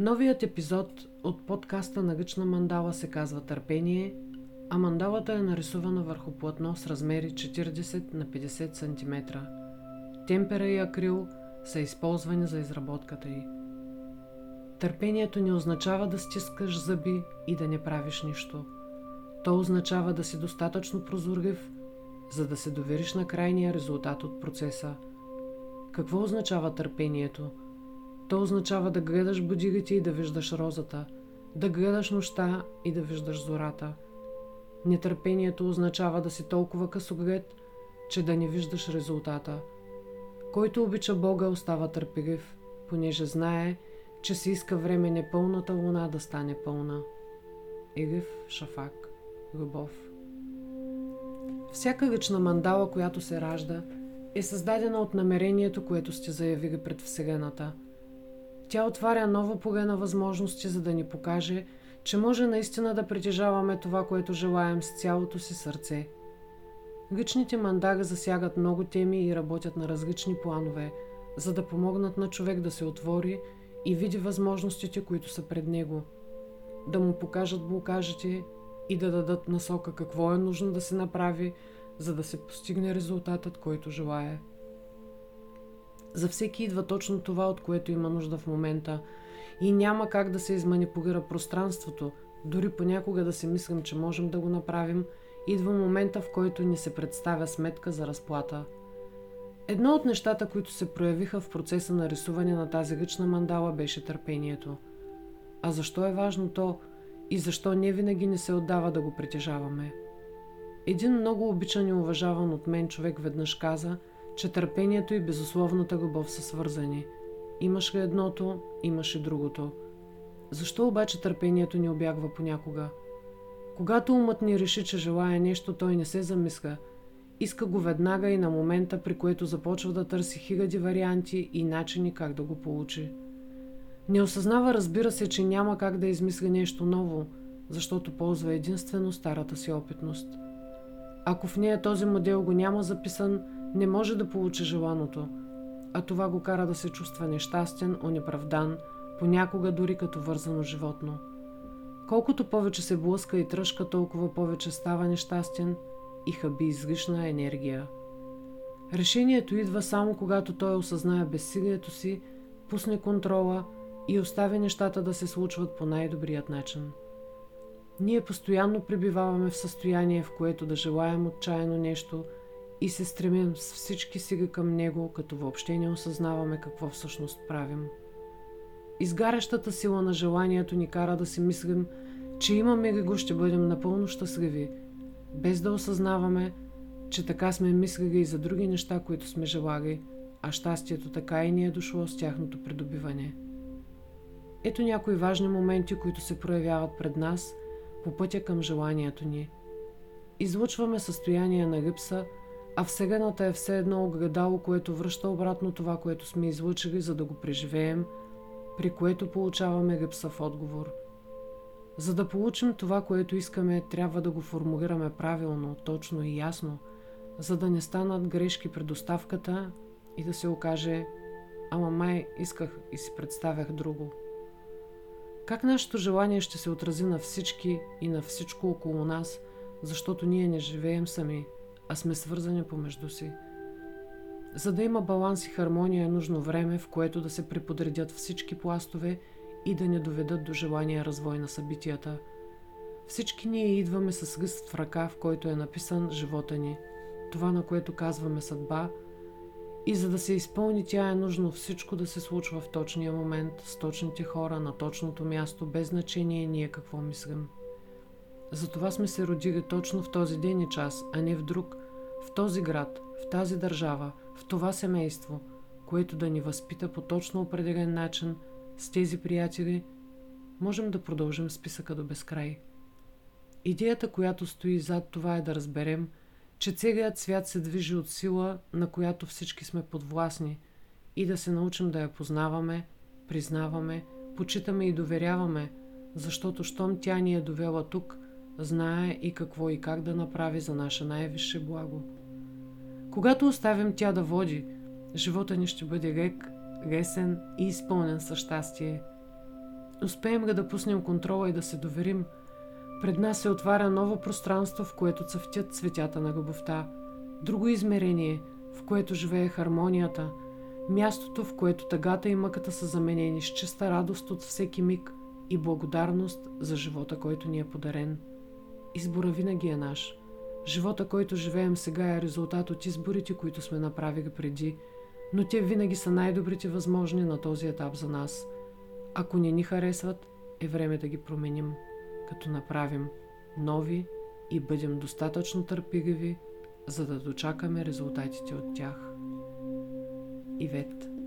Новият епизод от подкаста на Гъчна мандала се казва Търпение, а мандалата е нарисувана върху платно с размери 40 на 50 см. Темпера и акрил са използвани за изработката й. Търпението не означава да стискаш зъби и да не правиш нищо. То означава да си достатъчно прозорлив, за да се довериш на крайния резултат от процеса. Какво означава търпението? То означава да гледаш будилите и да виждаш розата, да гледаш нощта и да виждаш зората. Нетърпението означава да си толкова късоглед, че да не виждаш резултата. Който обича Бога остава търпелив, понеже знае, че се иска време непълната луна да стане пълна. Илив Шафак Любов Всяка лична мандала, която се ражда, е създадена от намерението, което сте заявили пред Вселената – тя отваря ново поле на възможности, за да ни покаже, че може наистина да притежаваме това, което желаем с цялото си сърце. Личните мандага засягат много теми и работят на различни планове, за да помогнат на човек да се отвори и види възможностите, които са пред него, да му покажат блокажите и да дадат насока какво е нужно да се направи, за да се постигне резултатът, който желая. За всеки идва точно това, от което има нужда в момента. И няма как да се изманипулира пространството, дори понякога да си мислим, че можем да го направим, идва момента, в който ни се представя сметка за разплата. Едно от нещата, които се проявиха в процеса на рисуване на тази лична мандала, беше търпението. А защо е важно то и защо не винаги не се отдава да го притежаваме? Един много обичан и уважаван от мен човек веднъж каза – че търпението и безусловната любов са свързани. Имаш ли едното, имаш и другото. Защо обаче търпението ни обягва понякога? Когато умът ни реши, че желая нещо, той не се замисля. Иска го веднага и на момента, при което започва да търси хиляди варианти и начини как да го получи. Не осъзнава, разбира се, че няма как да измисли нещо ново, защото ползва единствено старата си опитност. Ако в нея този модел го няма записан, не може да получи желаното, а това го кара да се чувства нещастен, онеправдан, понякога дори като вързано животно. Колкото повече се блъска и тръжка, толкова повече става нещастен и хаби излишна енергия. Решението идва само когато той осъзнае безсилието си, пусне контрола и остави нещата да се случват по най-добрият начин. Ние постоянно пребиваваме в състояние, в което да желаем отчаяно нещо – и се стремим с всички сига към него, като въобще не осъзнаваме какво всъщност правим. Изгарящата сила на желанието ни кара да си мислим, че имаме ли го, ще бъдем напълно щастливи, без да осъзнаваме, че така сме мислили и за други неща, които сме желали, а щастието така и ни е дошло с тяхното придобиване. Ето някои важни моменти, които се проявяват пред нас по пътя към желанието ни. Излучваме състояние на липса – а Вселената е все едно огледало, което връща обратно това, което сме излучили, за да го преживеем, при което получаваме липса в отговор. За да получим това, което искаме, трябва да го формулираме правилно, точно и ясно, за да не станат грешки при доставката и да се окаже «Ама май исках и си представях друго». Как нашето желание ще се отрази на всички и на всичко около нас, защото ние не живеем сами – а сме свързани помежду си. За да има баланс и хармония е нужно време, в което да се преподредят всички пластове и да не доведат до желания развой на събитията. Всички ние идваме с лист в ръка, в който е написан живота ни, това на което казваме съдба, и за да се изпълни тя е нужно всичко да се случва в точния момент, с точните хора, на точното място, без значение ние какво мислим. Затова сме се родили точно в този ден и час, а не в друг, в този град, в тази държава, в това семейство, което да ни възпита по точно определен начин с тези приятели, можем да продължим списъка до безкрай. Идеята, която стои зад това е да разберем, че целият свят се движи от сила, на която всички сме подвластни и да се научим да я познаваме, признаваме, почитаме и доверяваме, защото щом тя ни е довела тук – знае и какво и как да направи за наше най-висше благо. Когато оставим тя да води, живота ни ще бъде лек, лесен и изпълнен със щастие. успеем да пуснем контрола и да се доверим, пред нас се отваря ново пространство, в което цъфтят цветята на любовта, друго измерение, в което живее хармонията, мястото, в което тъгата и мъката са заменени с чиста радост от всеки миг и благодарност за живота, който ни е подарен. Избора винаги е наш. Живота, който живеем сега е резултат от изборите, които сме направили преди, но те винаги са най-добрите възможни на този етап за нас. Ако не ни харесват, е време да ги променим, като направим нови и бъдем достатъчно търпеливи, за да дочакаме резултатите от тях. Ивет